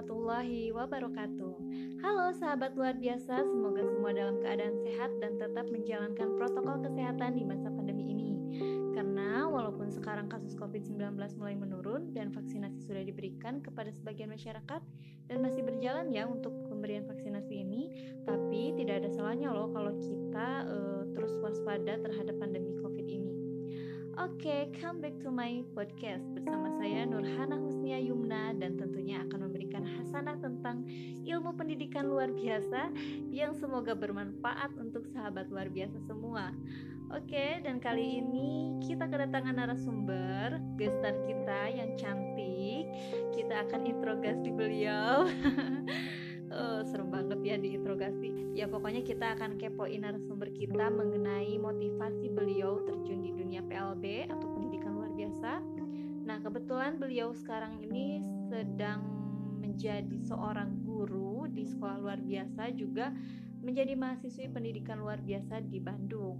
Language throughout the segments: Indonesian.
warahmatullahi wabarakatuh. Halo sahabat luar biasa, semoga semua dalam keadaan sehat dan tetap menjalankan protokol kesehatan di masa pandemi ini. Karena walaupun sekarang kasus COVID-19 mulai menurun dan vaksinasi sudah diberikan kepada sebagian masyarakat dan masih berjalan ya untuk pemberian vaksinasi ini, tapi tidak ada salahnya loh kalau kita uh, terus waspada terhadap pandemi COVID ini. Oke, okay, come back to my podcast bersama saya Nurhana Husnia Yumna dan tentunya akan memberikan hasanah tentang ilmu pendidikan luar biasa yang semoga bermanfaat untuk sahabat luar biasa semua. Oke, dan kali ini kita kedatangan narasumber gestar kita yang cantik. Kita akan interogasi beliau. uh, serem banget ya diinterogasi ya pokoknya kita akan kepoin narasumber kita mengenai motivasi beliau terjun di dunia PLB atau pendidikan luar biasa nah kebetulan beliau sekarang ini sedang menjadi seorang guru di sekolah luar biasa juga menjadi mahasiswi pendidikan luar biasa di Bandung.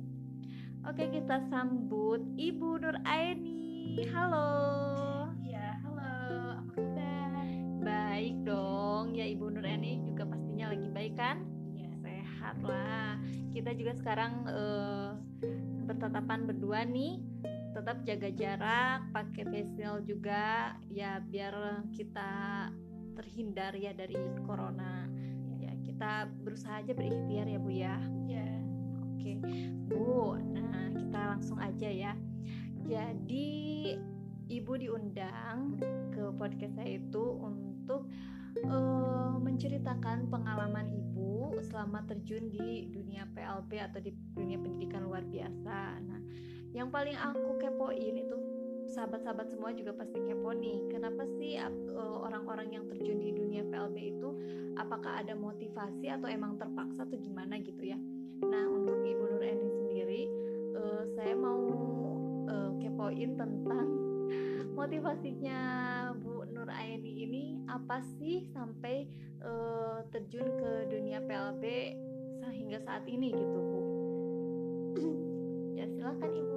Oke kita sambut Ibu Nur Aini. Halo. Ya halo. Apa kabar? Baik dong. Ya Ibu Nur Aini lagi baik kan? Ya. Sehat lah. Kita juga sekarang uh, bertatapan berdua nih, tetap jaga jarak, pakai face shield juga, ya biar kita terhindar ya dari corona. Ya kita berusaha aja berikhtiar ya bu ya. Ya. Oke, bu. Nah kita langsung aja ya. Jadi ibu diundang ke podcast saya itu untuk uh, menceritakan pengalaman ibu selama terjun di dunia PLP atau di dunia pendidikan luar biasa. Yang paling aku kepoin itu sahabat-sahabat semua juga pasti kepo nih. Kenapa sih uh, orang-orang yang terjun di dunia PLP itu apakah ada motivasi atau emang terpaksa atau gimana gitu ya? Nah, untuk Ibu Nur Eni sendiri, uh, saya mau uh, kepoin tentang motivasinya Bu Nur Aini ini apa sih sampai uh, terjun ke dunia PLB sehingga saat ini gitu Bu? ya silakan Ibu.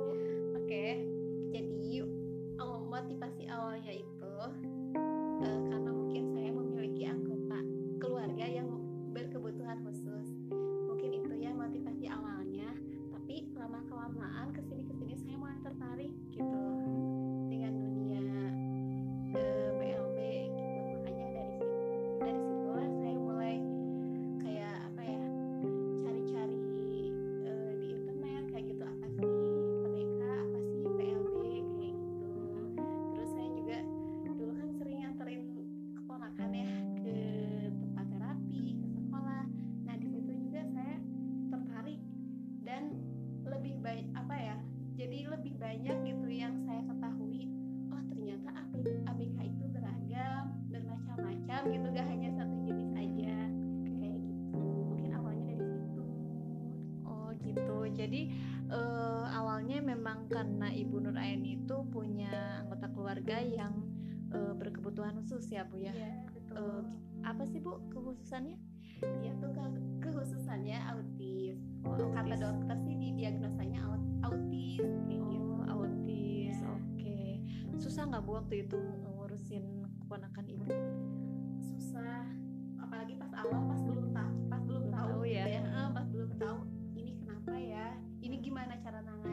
Gimana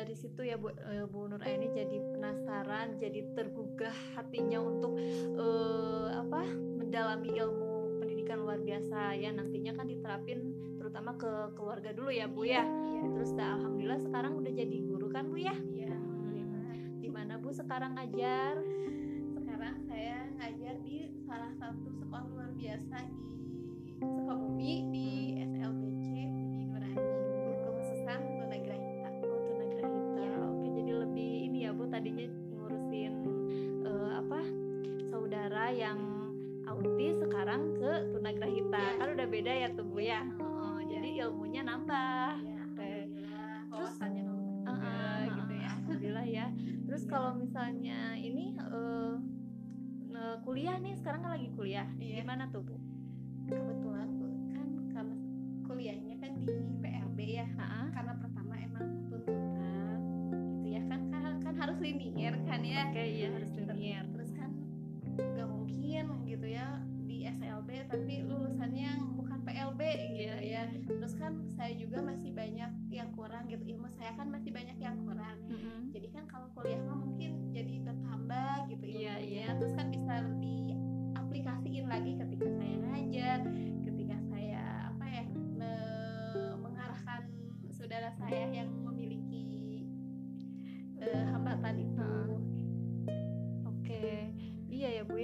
dari situ ya Bu, uh, Bu Nur Aini jadi penasaran jadi tergugah hatinya untuk uh, apa mendalami ilmu pendidikan luar biasa ya nantinya kan diterapin terutama ke keluarga dulu ya bu ya iya. terus dah, alhamdulillah sekarang udah jadi guru kan bu ya iya hmm. di mana bu sekarang ngajar yang autis sekarang ke tunagrahita ya. kan udah beda ya tuh bu ya? Oh, jadi ilmunya nambah. Ya, Oke. Terus- Ah, ah, gitu ya. alhamdulillah ya. Terus Iya. kalau misalnya ini eh, kuliah nih sekarang kan lagi kuliah. Iya. gimana tuh bu? Kebetulan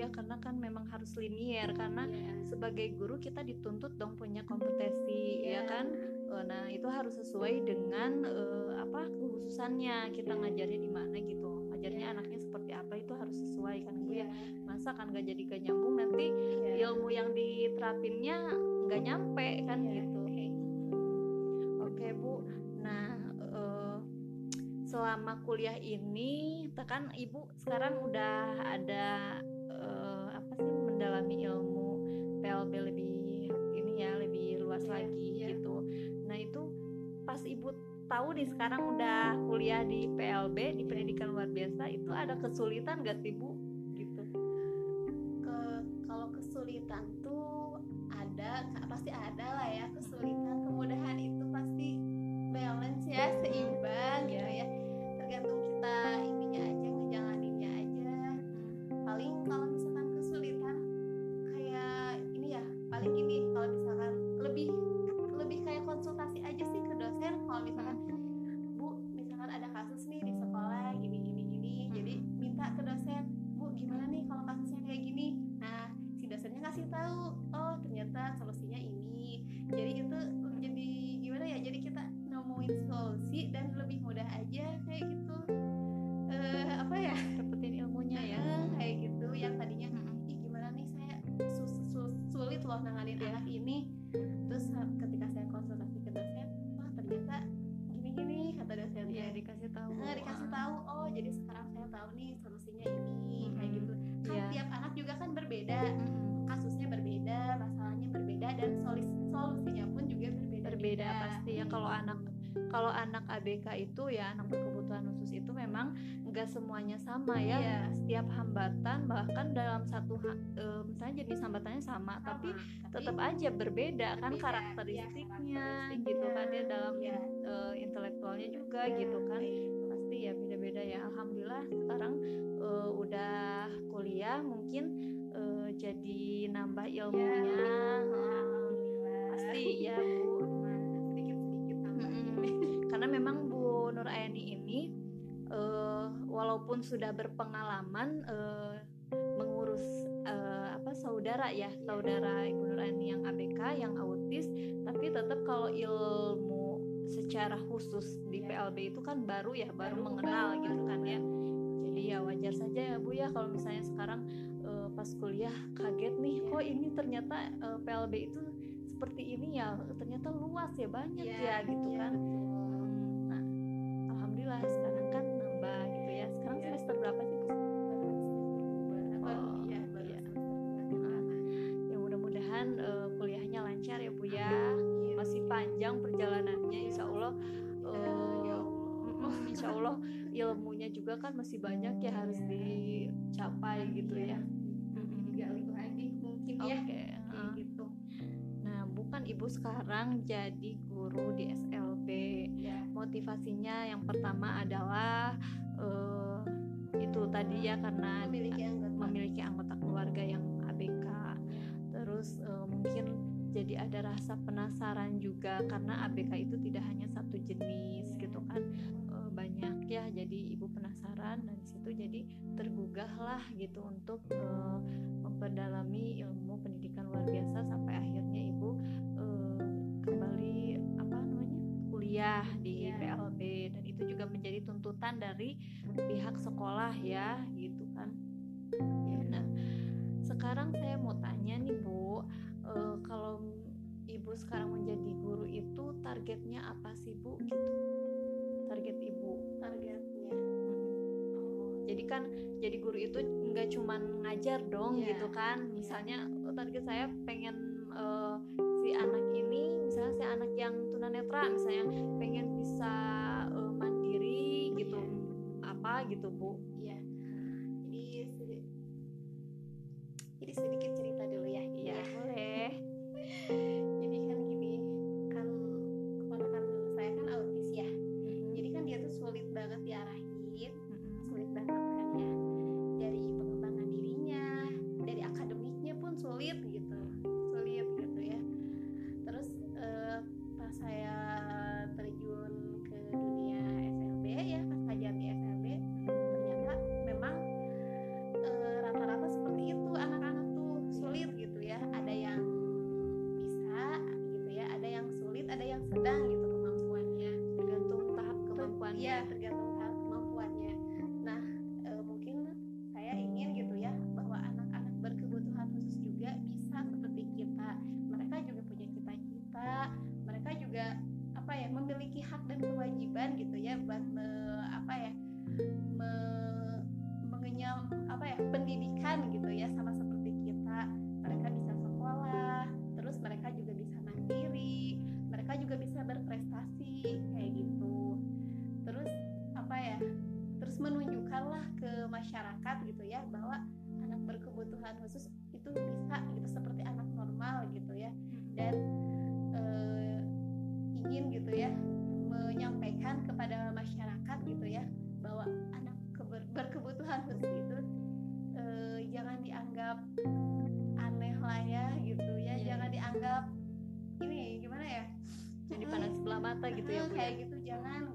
iya ya karena kan memang harus linear karena Iya. sebagai guru kita dituntut dong punya kompetensi Iya. ya kan. Eh, Nah itu harus sesuai dengan eh, apa kekhususannya kita ngajarnya di mana gitu. Ngajarnya Iya. anaknya seperti apa itu harus sesuai kan Bu Iya, ya. Masa kan gak jadi gak nyambung nanti iya. ilmu yang diterapinnya nggak nyampe kan Iya, gitu. Oke Bu, nah eh, selama kuliah ini, kan Ibu sekarang udah ada mendalami ilmu PLB lebih ini ya lebih luas Iya, lagi iya. gitu. Nah itu pas Ibu tahu nih sekarang udah kuliah di PLB di pendidikan luar biasa itu ada kesulitan gak sih Bu? Gitu. ke kalau kesulitan tuh ada pasti ada lah ya semuanya sama ya. Iya. setiap hambatan bahkan dalam satu ha- eh, misalnya jenis hambatannya sama, tapi tetap aja berbeda kan berbeda, karakteristiknya iya, gitu kan dia dalam Iya. eh, intelektualnya juga Iya, gitu kan. gitu. pasti ya beda-beda ya. Alhamdulillah sekarang eh, udah kuliah mungkin eh, jadi nambah ilmunya. Ya, alhamdulillah. pasti ya bu. Sedikit-sedikit karena memang Bu Nuraini ini eh, walaupun sudah berpengalaman eh, mengurus eh, apa saudara ya saudara Ibu Nuraini yang ABK yang autis tapi tetap kalau ilmu secara khusus di Iya. PLB itu kan baru ya baru mengenal gitu kan ya jadi ya wajar saja ya Bu ya kalau misalnya sekarang eh, pas kuliah kaget nih Iya. kok ini ternyata eh, PLB itu seperti ini ya ternyata luas ya banyak Iya, ya gitu iya, kan. Hmm, Nah, alhamdulillah juga kan masih banyak ya harus Iya. dicapai gitu ya. Lebih digali lagi mungkin ya Oke. kayak eh. gitu. Nah, bukan Ibu sekarang jadi guru di SLB. Ya. Motivasinya yang pertama adalah eh, itu tadi ya karena Memiliki anggota. memiliki anggota keluarga yang ABK terus eh, mungkin jadi ada rasa penasaran juga karena ABK itu tidak hanya satu jenis gitu kan Eh, banyak ya penasaran dan situ jadi tergugah lah gitu untuk eh, memperdalami ilmu pendidikan luar biasa sampai akhirnya ibu eh, kembali apa namanya kuliah di Iya. PLB dan itu juga menjadi tuntutan dari pihak sekolah ya gitu kan. Ya nah sekarang saya mau tanya nih bu eh, kalau ibu sekarang menjadi guru itu targetnya apa sih bu gitu kan jadi guru itu nggak cuman ngajar dong Iya. gitu kan. Misalnya oh, target saya pengen eh, si anak ini misalnya si anak yang tunanetra misalnya pengen bisa eh, mandiri gitu. Apa gitu bu mata gitu ya bu ya kayak gitu jangan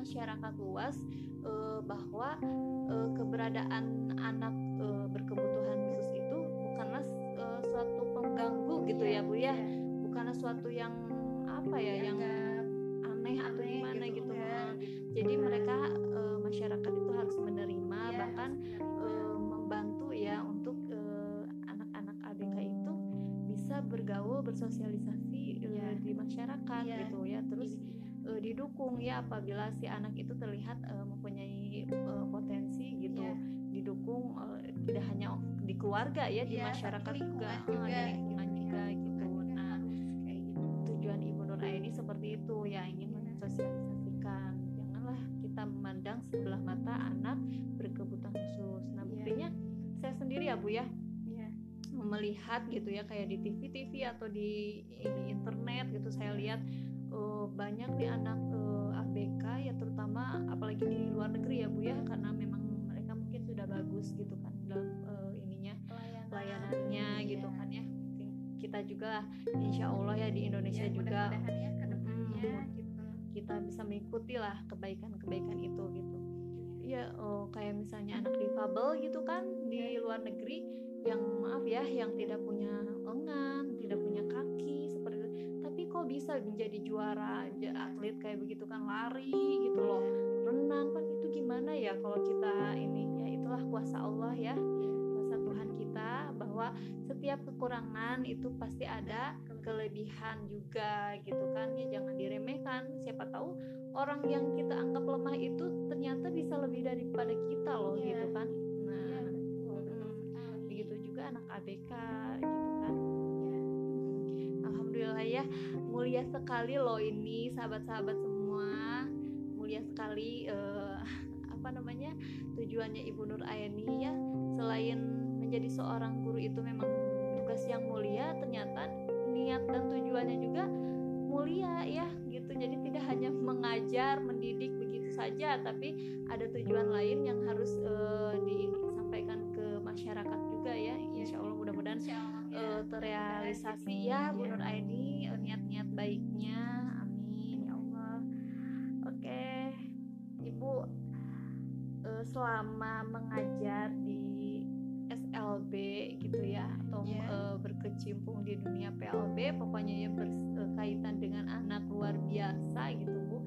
masyarakat luas eh, bahwa eh, keberadaan anak eh, berkebutuhan khusus itu bukanlah eh, suatu pengganggu gitu Iya, ya Bu ya iya. bukanlah suatu yang apa ya yang Dianggap dia. didukung ya apabila si anak itu terlihat eh, mempunyai eh, potensi gitu Iya. didukung eh, tidak hanya di keluarga ya di Iya, masyarakat juga, lingkungan eh, di juga, lingkungan gitu juga ya. gitu Lingkungannya nah gitu. tujuan Ibu Nur Aini seperti itu ya ingin Iya. mensosialisasikan janganlah kita memandang sebelah mata anak berkebutuhan khusus nah Iya. buktinya saya sendiri ya Bu ya Iya. melihat gitu ya kayak di TV-TV atau di, di internet gitu saya lihat eh, banyak di anak eh, ABK ya terutama apalagi di luar negeri ya Bu ya karena memang mereka mungkin sudah bagus gitu kan dalam eh, ininya Pelayanan. pelayanannya gitu Iya. kan ya kita juga insya Allah ya di Indonesia Ya, juga ya ke depannya Mm. gitu. kita bisa mengikuti lah kebaikan-kebaikan itu gitu ya oh, kayak misalnya anak difabel gitu kan di luar negeri yang maaf ya yang tidak punya bisa menjadi juara atlet kayak begitu kan lari gitu loh. Renang kan itu gimana ya kalau kita ini? Ya itulah kuasa Allah ya kuasa Tuhan kita bahwa setiap kekurangan itu pasti ada kelebihan juga gitu kan. Ya jangan diremehkan. Siapa tahu orang yang kita anggap lemah itu ternyata bisa lebih daripada kita loh Iya. gitu kan. Iya, nah betul, betul sekali. begitu juga anak ABK mulia sekali loh ini sahabat-sahabat semua mulia sekali eh, apa namanya tujuannya Ibu Nur Aini ya selain menjadi seorang guru itu memang tugas yang mulia ternyata niat dan tujuannya juga mulia ya gitu jadi tidak hanya mengajar mendidik begitu saja tapi ada tujuan lain yang harus eh, disampaikan ke masyarakat juga ya insya Allah mudah-mudahan ya. eh, terrealisasi Gitu. ya Bu Ya. Nur Aini eh, niat-niat baiknya amin ya Allah oke Ibu eh, selama mengajar di SLB gitu ya atau Ya. eh, berkecimpung di dunia PLB pokoknya ya berkaitan dengan anak luar biasa gitu Bu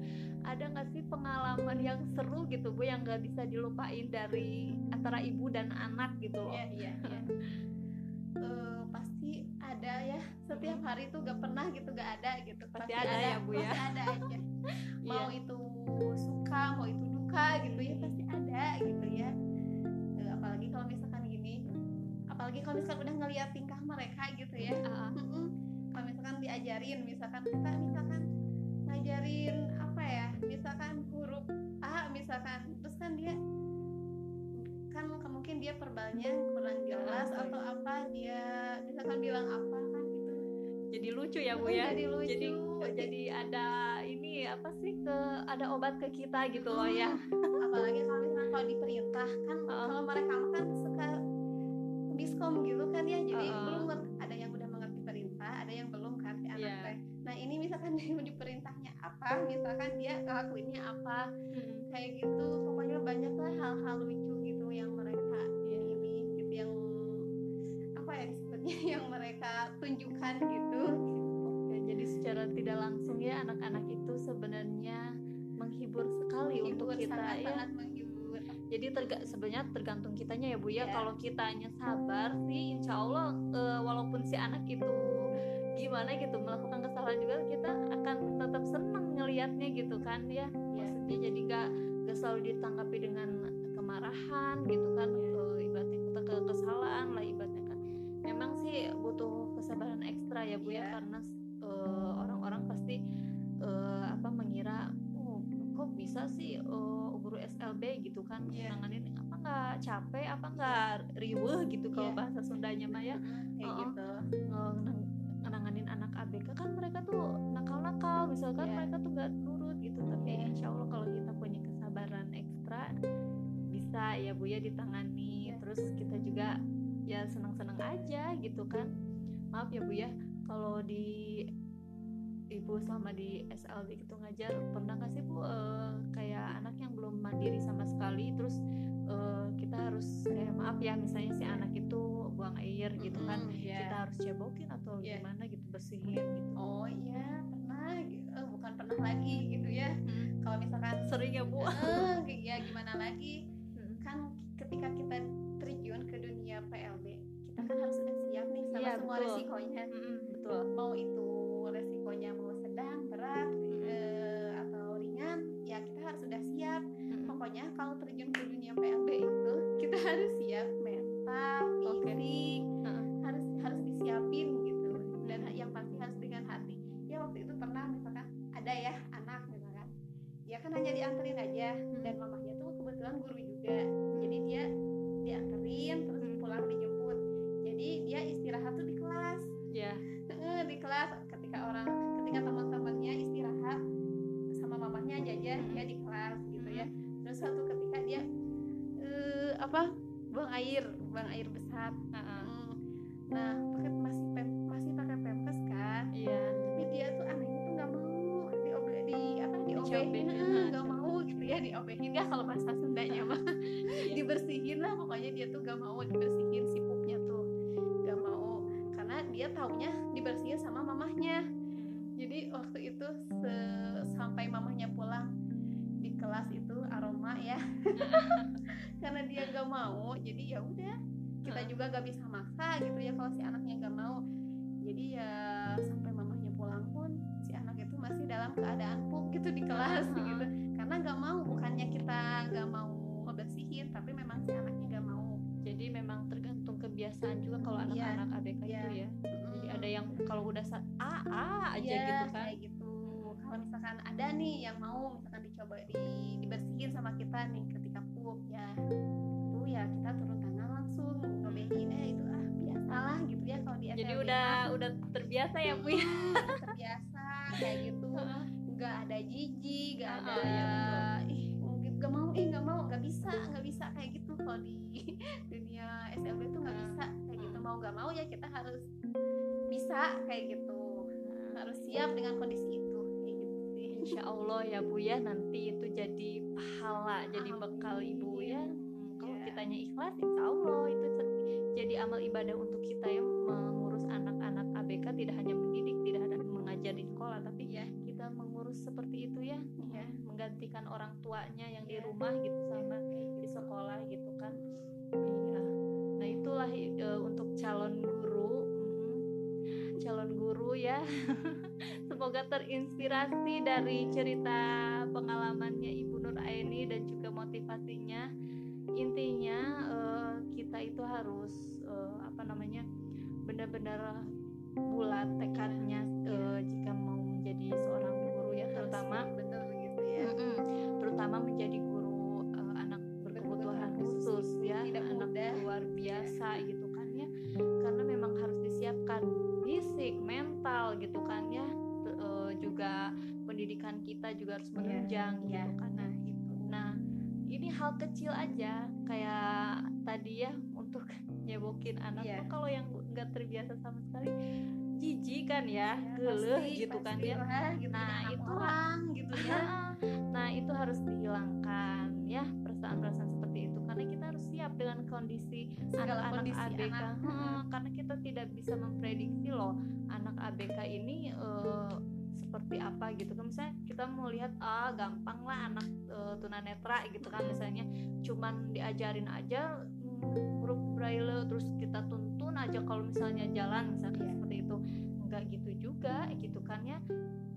ada nggak sih pengalaman yang seru gitu Bu yang nggak bisa dilupain dari antara ibu dan anak gitu loh Iya, iya, iya. Eh, pasti ada ya. Setiap Mhm. hari tuh gak pernah gitu gak ada gitu. Pasti ada ya, Bu, ya. pasti ada aja. Mau Iya. itu suka mau itu duka gitu ya pasti ada gitu ya. Eh, apalagi kalau misalkan gini apalagi kalau misalkan udah ngeliat tingkah mereka gitu ya. Kalau misalkan diajarin misalkan kita misalkan ngajarin apa ya misalkan huruf A misalkan terus kan dia kan mungkin dia verbalnya kurang jelas atau apa dia misalkan bilang apa jadi lucu ya bu Oh, ya. jadi lucu. Jadi jadi ada ini apa sih ke ada obat ke kita gitu loh ya. Apalagi kalau misalkan kalau diperintah kan Ah. kalau mereka kan suka miskom gitu kan ya. Jadi Ah. belum ada yang udah mengerti perintah ada yang belum kan si anak Iya. teh. Nah ini misalkan dia diperintahnya apa misalkan dia ngelakuinnya apa kayak gitu. Pokoknya banyak lah hal-hal lucu yang mereka tunjukkan gitu Oke, jadi secara tidak langsung ya anak-anak itu sebenarnya menghibur sekali untuk Menghibur, kita ya sangat-sangat menghibur jadi terga sebenarnya tergantung kitanya ya bu ya Iya. kalau kitanya sabar sih insya Allah eh, walaupun si anak itu gimana gitu melakukan kesalahan juga kita akan tetap seneng ngelihatnya gitu kan ya Iya. maksudnya jadi gak gak selalu ditanggapi dengan kemarahan gitu kan Iya. Eh, ibaratnya kita ke kesalahan lah ibaratnya memang sih butuh kesabaran ekstra ya bu ya Iya. karena eh, orang-orang pasti eh, apa mengira oh kok bisa sih eh, guru SLB gitu kan Iya. nanganin apa nggak capek apa nggak riweh gitu kalau Iya. bahasa Sundanya mah ya kayak gitu nang- nanganin anak ABK kan mereka tuh nakal-nakal misalkan Iya. mereka tuh gak nurut gitu tapi Iya. insya Allah kalau kita punya kesabaran ekstra bisa ya bu ya ditangani Iya. terus kita juga ya senang-senang aja gitu kan maaf ya bu ya kalau di ibu selama di SLB gitu ngajar pernah nggak sih bu eh, kayak anak yang belum mandiri sama sekali terus eh, kita harus kayak maaf ya misalnya si anak itu buang air gitu kan Mm-mm, iya. kita harus cebokin atau Iya. gimana gitu bersihin gitu oh iya pernah. Eh, bukan pernah lagi gitu ya kalau misalkan sering ya bu eh, ya gimana lagi semua betul. resikonya Mm-mm, Heeh, heeh. nggak mau gitu ya diobehin ya kalau bahasa Sundanya mah. Iya. dibersihin lah pokoknya dia tuh gak mau dibersihin si pupnya tuh. Gak mau karena dia taunya dibersihin sama mamahnya. Jadi waktu itu sampai mamahnya pulang di kelas itu aroma ya. Karena dia gak mau jadi ya udah kita juga gak bisa maksa gitu ya kalau si anaknya gak mau. Jadi ya sampai dalam keadaan pup gitu di kelas Heeh. gitu. Karena gak mau bukannya kita gak mau ngebersihin tapi memang si anaknya gak mau. Jadi memang tergantung kebiasaan juga kalau Iya. anak-anak ABK Iya. itu ya. Jadi ada yang kalau udah sa- a a aja Iya, gitu kan. kayak gitu. Kalau misalkan ada nih yang mau misalkan dicoba di, dibersihin sama kita nih ketika pup ya itu ya kita turun tangan langsung ngobehin eh itu ah biasalah gitu ya. Kalau di jadi udah mah. udah terbiasa ya bu ya. Hmm, terbiasa kayak gitu Heeh. nggak ada jijik nggak Ah, ada ah, iya, ih mungkin gak mau eh nggak mau nggak bisa nggak bisa kayak gitu kalau di dunia SLB itu nggak bisa kayak gitu mau nggak mau ya kita harus bisa kayak gitu harus siap dengan kondisi itu kayak gitu sih Insya Allah ya Bu ya nanti itu jadi pahala jadi bekal. Ibu ya Hmm, kalau Ya. kitanya ikhlas Insya Allah itu jadi amal ibadah untuk kita yang mengurus anak-anak ABK tidak hanya mendidik tidak hanya mengajar di sekolah tapi Iya. Kita mengurus seperti itu ya Iya. menggantikan orang tuanya yang di Iya. rumah gitu sama di sekolah gitu kan iya nah itulah e, untuk calon guru Mhm. calon guru ya semoga terinspirasi dari cerita pengalamannya Ibu Nur Aini dan juga motivasinya intinya eh, kita itu harus eh, apa namanya benar-benar bulat tekadnya eh, jika mau menjadi seorang ya terutama betul begitu ya. Mm-mm. terutama menjadi guru uh, anak berkebutuhan khusus ya Tidak anak mudah. luar biasa gitu kan ya. Karena memang harus disiapkan fisik mental gitu kan ya. T- uh, juga pendidikan kita juga harus Iya, menunjang iya. gitu kan. Nah itu nah ini hal kecil aja. Kayak tadi ya untuk nyebokin anak tuh kalau yang nggak terbiasa sama sekali jijik kan ya, Ya, geleh gitu kan ya. lah, gitu Nah, itu orang gitu ya. Nah itu harus dihilangkan ya perasaan-perasaan seperti itu. Karena kita harus siap dengan kondisi anak-anak kondisi ABK anak. Hmm, karena kita tidak bisa memprediksi loh anak ABK ini eh, seperti apa gitu kan. Misalnya kita mau lihat ah gampang lah anak eh, tunanetra gitu kan misalnya. Cuman diajarin aja hmm, huruf braille terus kita tuntun aja kalau misalnya jalan misalnya. Seperti itu. Enggak gitu juga gitu kan ya.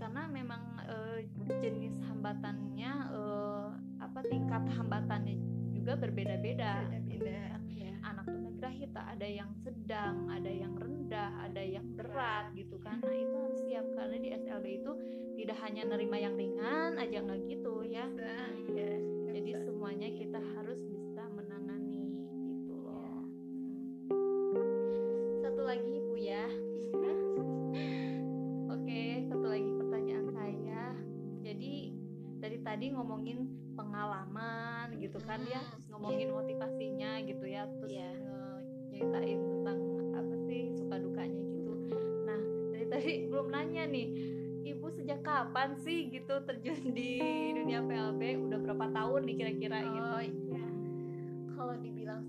Karena memang eh, jenis hambatannya eh, apa tingkat hambatannya juga berbeda-beda. Beda-beda ya. anak tunagrahita ada yang sedang ada yang rendah ada yang berat gitu kan. Nah itu harus siap. Karena di SLB itu tidak hanya nerima yang ringan aja nggak gitu ya. Bisa, Hmm. ya. jadi semuanya kita harus bisa menangani gitu loh. Ya. Hmm. satu lagi bu ya tadi ngomongin pengalaman gitu kan ya Hmm, terus ngomongin motivasinya gitu ya terus Iya. eh, nyeritain tentang apa sih suka dukanya gitu. Nah dari tadi belum nanya nih ibu sejak kapan sih gitu terjun di dunia PLB udah berapa tahun nih kira-kira? Gitu. oh iya. Kalau dibilang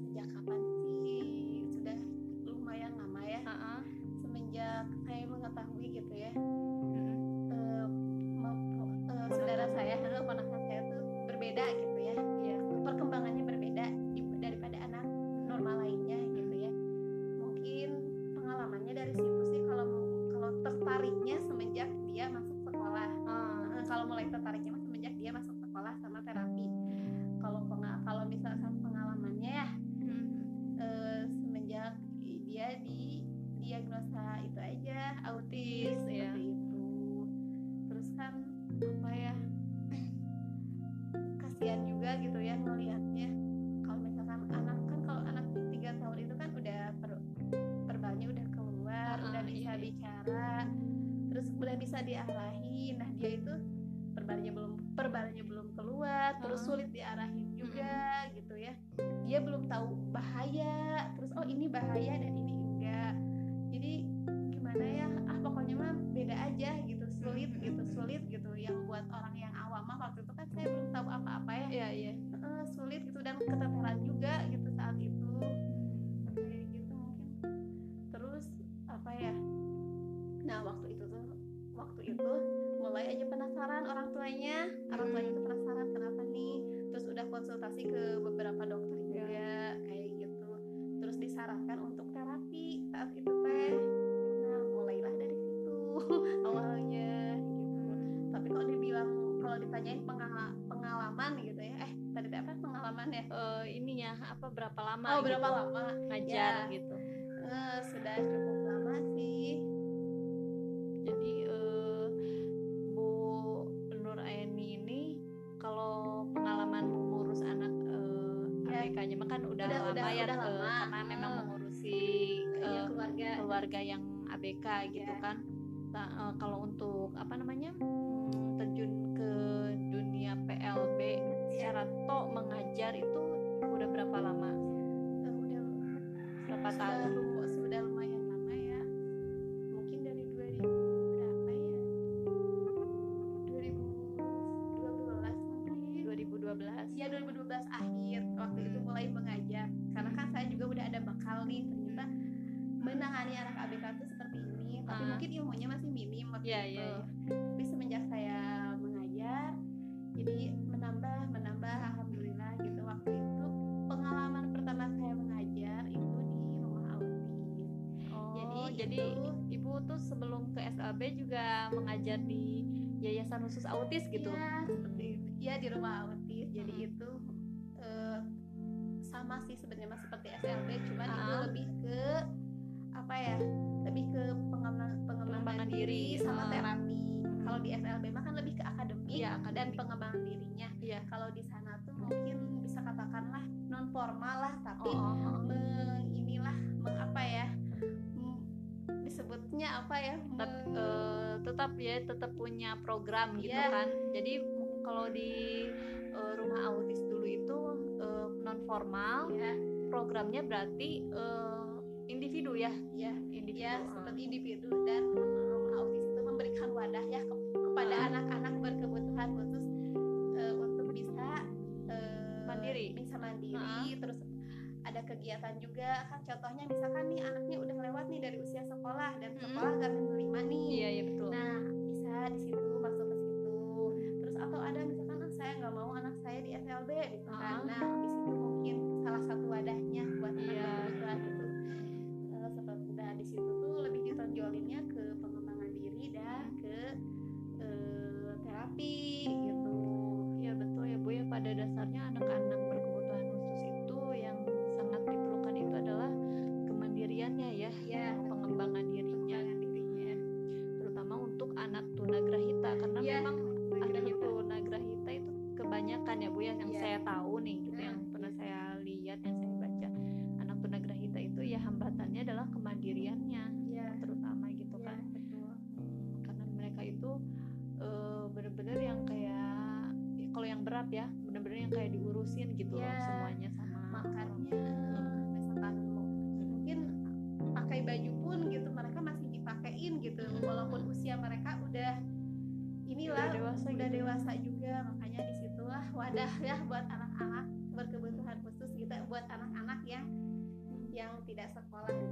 lama oh berapa gitu lama ngajar Ya. gitu Eh, sudah cukup lama sih jadi eh, Bu Nur Aini ini kalau pengalaman mengurus anak eh, Ya. ABK-nya kan udah, Udah- lama udah- ya udah lama. karena memang Hmm. mengurusi Iya, eh, keluarga keluarga yang ABK gitu Ya. kan Nah, eh, kalau untuk apa namanya hmm, terjun ke dunia PLB Ya. Erato mengajar itu udah berapa lama? Berapa tahun? Diri diri, sama terapi. Kalau di SLB mah kan lebih ke akademik Iya, dan akademik. pengembangan dirinya. Iya. Kalau di sana tuh mungkin bisa katakanlah non formal lah, tapi Oh, oh, oh. meng, inilah mengapa ya? m- disebutnya apa ya? Tetap, Me- eh, tetap ya tetap punya program gitu Iya. kan. Jadi kalau di eh, rumah autis dulu itu non formal, ya, programnya berarti eh, individu ya, ya. individu. ya ah. seperti individu dan wadah ya ke- kepada anak-anak berkebutuhan khusus eh, untuk bisa eh, Mandiri. bisa mandiri Ah. terus ada kegiatan juga kan contohnya misalkan nih anaknya udah lewat nih dari usia sekolah dan Mm-mm. sekolah gak menerima nih Iya, iya betul. nah bisa di situ masuk ke situ terus atau ada misalkan "Ah, saya nggak mau anak saya di SLB gitu kan Ah. nah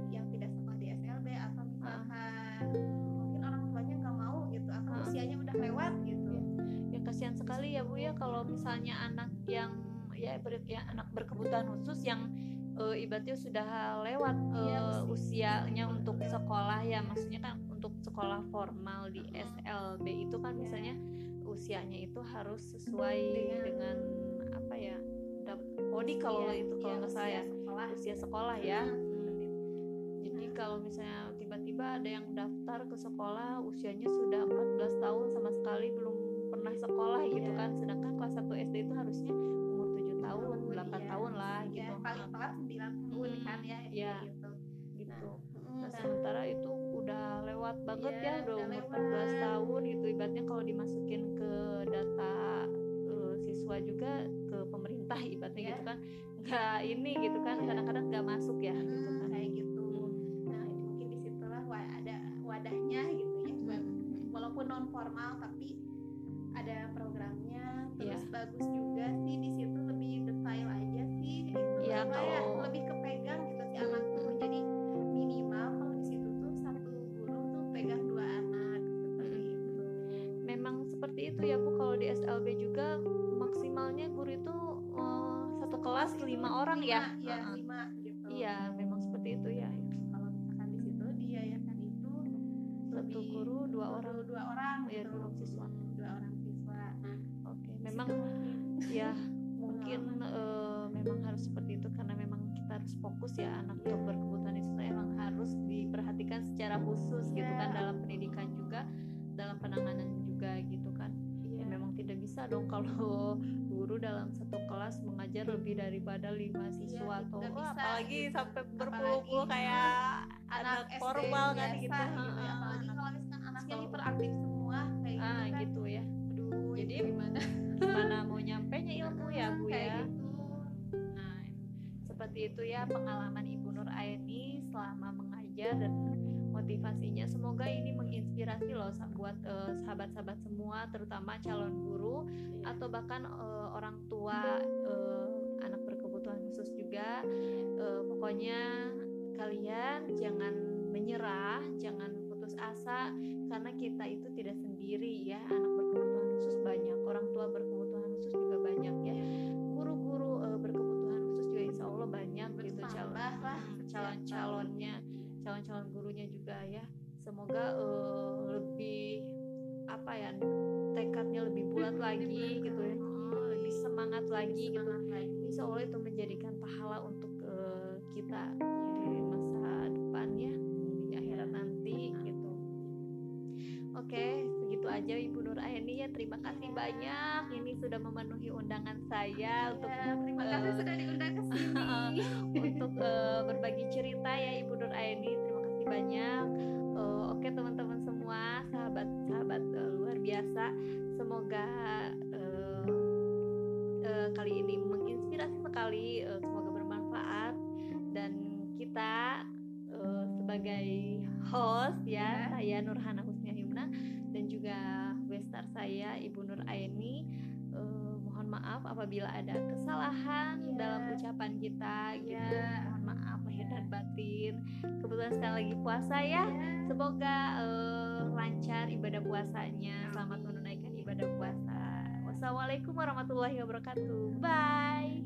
yang tidak sekolah di SLB atau misalkan mungkin orang tuanya nggak mau gitu atau usianya udah lewat gitu ya kasihan sekali ya bu ya kalau misalnya anak yang ya, ber- ya anak berkebutuhan khusus yang eh, ibaratnya sudah lewat eh, usia. usianya untuk sekolah ya maksudnya kan untuk sekolah formal di. SLB itu kan Iya. misalnya usianya itu harus sesuai Dengan- dengan, apa ya podi kalau Iya, itu kalau iya, nggak ya usia sekolah usia sekolah ya. Jadi kalau misalnya tiba-tiba ada yang daftar ke sekolah usianya sudah 14 tahun sama sekali belum pernah sekolah gitu Iya. kan. Sedangkan kelas 1 SD itu harusnya umur 7 tahun, 8 Iya. tahun lah Iya, gitu. paling telat 9 tahun Hmm, kan ya iya. gitu gitu. Mm, Nah, nah, sementara itu udah lewat banget Iya, ya udah udah umur lewat. 14 tahun gitu. Ibaratnya kalau dimasukin ke data eh, siswa juga ke pemerintah ibaratnya Iya. gitu kan. Nggak ini gitu kan kadang-kadang nggak masuk ya gitu mm, kan. kayak non formal tapi ada programnya terus Iya. bagus juga sih. Di situ lebih detail aja sih. Itu apa ya kalau- lebih kepegang gitu si anak tuh. Jadi minimal kalau di situ tuh satu guru tuh pegang dua anak seperti itu. Memang seperti itu ya Bu. Kalau di SLB juga maksimalnya guru itu eh, satu kelas lima orang ya. Lima, iya Heeh. lima gitu formal kan gitu. gitu ya. Apalagi kalau misalkan anaknya hiperaktif semua kayak ah, gitu, kan. gitu ya. Aduh, jadi gimana? gimana mau nyampe nya ilmu ya Bu kayak ya. Gitu. Nah, seperti itu ya pengalaman Ibu Nur Aini selama mengajar dan motivasinya. Semoga ini menginspirasi loh buat uh, sahabat-sahabat semua, terutama calon guru iya. atau bahkan uh, orang tua uh, anak berkebutuhan khusus juga. Uh, pokoknya kalian jangan menyerah jangan putus asa karena kita itu tidak sendiri ya anak berkebutuhan khusus banyak orang tua berkebutuhan khusus juga banyak ya. Iya. guru-guru uh, berkebutuhan khusus juga insya Allah banyak gitu calon calon-calonnya calon-calon gurunya juga ya. Semoga uh, lebih apa ya tekadnya lebih bulat lagi gitu ya. lebih semangat lagi gitu. lagi. insya Allah itu menjadikan pahala untuk uh, kita. Di aja Ibu Nur Aini ya. Terima kasih banyak. Ini sudah memenuhi undangan saya ya, untuk terima uh, kasih sudah diundang ke sini. untuk uh, berbagi cerita ya Ibu Nur Aini. Terima kasih banyak. Uh, oke teman-teman semua sahabat-sahabat uh, luar biasa. Semoga uh, uh, kali ini menginspirasi sekali uh, semoga bermanfaat. Dan kita uh, sebagai host ya saya Nurhana dan juga bestar saya Ibu Nur Aini. Uh, mohon maaf apabila ada kesalahan yeah. dalam ucapan kita gitu. Yeah. mohon maaf lahir dan batin. Kebetulan sekarang lagi puasa ya. Yeah. semoga uh, lancar ibadah puasanya. Selamat menunaikan ibadah puasa. Wassalamualaikum warahmatullahi wabarakatuh. Bye